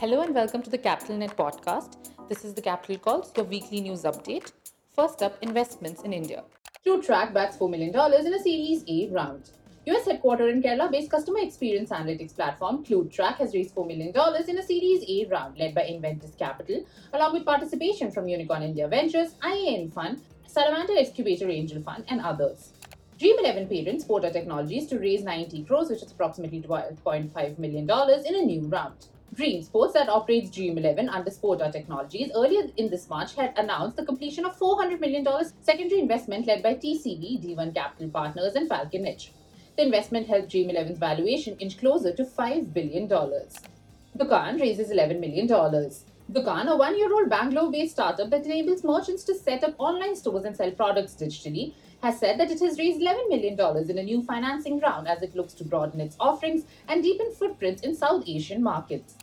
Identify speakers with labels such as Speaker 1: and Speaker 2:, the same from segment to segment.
Speaker 1: Hello and welcome to the Capital Net podcast. This is the Capital Calls, your weekly news update. First up, investments in India.
Speaker 2: Track backs $4 million in a Series A round. US headquartered in Kerala based customer experience analytics platform Track has raised $4 million in a Series A round led by Inventus Capital, along with participation from Unicorn India Ventures, IAN Fund, Salamander Excavator Angel Fund, and others. Dream 11 parents Sporta Technologies to raise 90 crores, which is approximately $12.5 million, in a new round. Dream Sports, that operates Dream 11 under Sporta Technologies, earlier in this March had announced the completion of $400 million secondary investment led by TCV, D1 Capital Partners, and Falcon Edge. The investment helped Dream 11's valuation inch closer to $5 billion. Dukaan raises $11 million. Dukaan, a one year old Bangalore based startup that enables merchants to set up online stores and sell products digitally, has said that it has raised $11 million in a new financing round as it looks to broaden its offerings and deepen footprints in South Asian markets.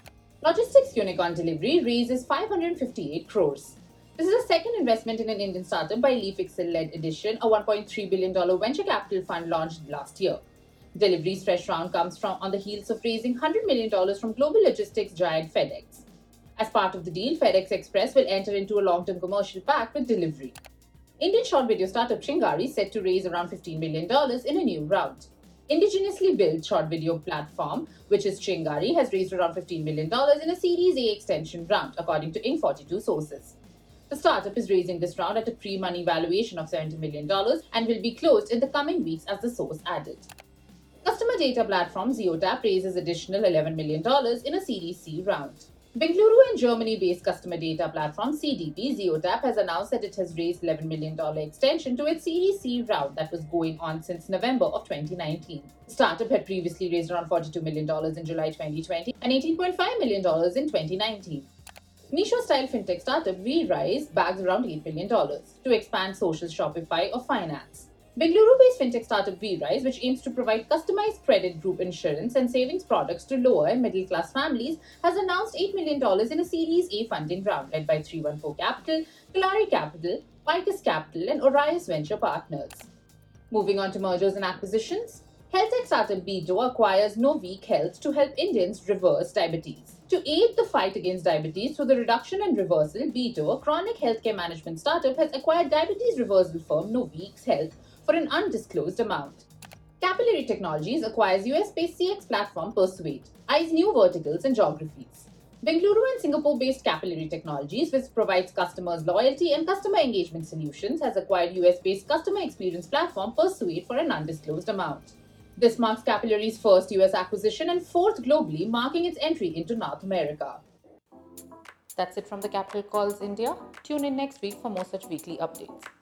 Speaker 2: Logistics Unicorn Delhivery raises 558 crores. This is the second investment in an Indian startup by Lee Fixel led Addition, a $1.3 billion venture capital fund launched last year. Delhivery's fresh round comes from on the heels of raising $100 million from global logistics giant FedEx. As part of the deal, FedEx Express will enter into a long term commercial pact with Delhivery. Indian short video startup Chingari set to raise around $15 million in a new round. Indigenously built short video platform, which is Chingari, has raised around $15 million in a Series A extension round, according to Inc42 sources. The startup is raising this round at a pre money valuation of $70 million and will be closed in the coming weeks, as the source added. Customer data platform Zeotap raises additional $11 million in a Series C round. Bengaluru and Germany-based customer data platform CDP Zeotap has announced that it has raised $11 million extension to its Series C round that was going on since November of 2019. The startup had previously raised around $42 million in July 2020 and $18.5 million in 2019. Niche-style fintech startup VRise bags around $8 million to expand social Shopify of finance. Bengaluru-based fintech startup VRise, which aims to provide customized credit group insurance and savings products to lower and middle-class families, has announced $8 million in a Series A funding round led by 314 Capital, Kalari Capital, Vicus Capital, and Orios Venture Partners. Moving on to mergers and acquisitions, health tech startup Beato acquires Noviq Health to help Indians reverse diabetes. To aid the fight against diabetes through the reduction and reversal, Beato, a chronic healthcare management startup, has acquired diabetes reversal firm Noviq Health for an undisclosed amount. Capillary Technologies acquires US based CX platform Persuade, eyes new verticals and geographies. Bengaluru and Singapore based Capillary Technologies, which provides customers loyalty and customer engagement solutions, has acquired US based customer experience platform Persuade for an undisclosed amount. This marks Capillary's first US acquisition and fourth globally, marking its entry into North America.
Speaker 1: That's it from the Capital Calls India. Tune in next week for more such weekly updates.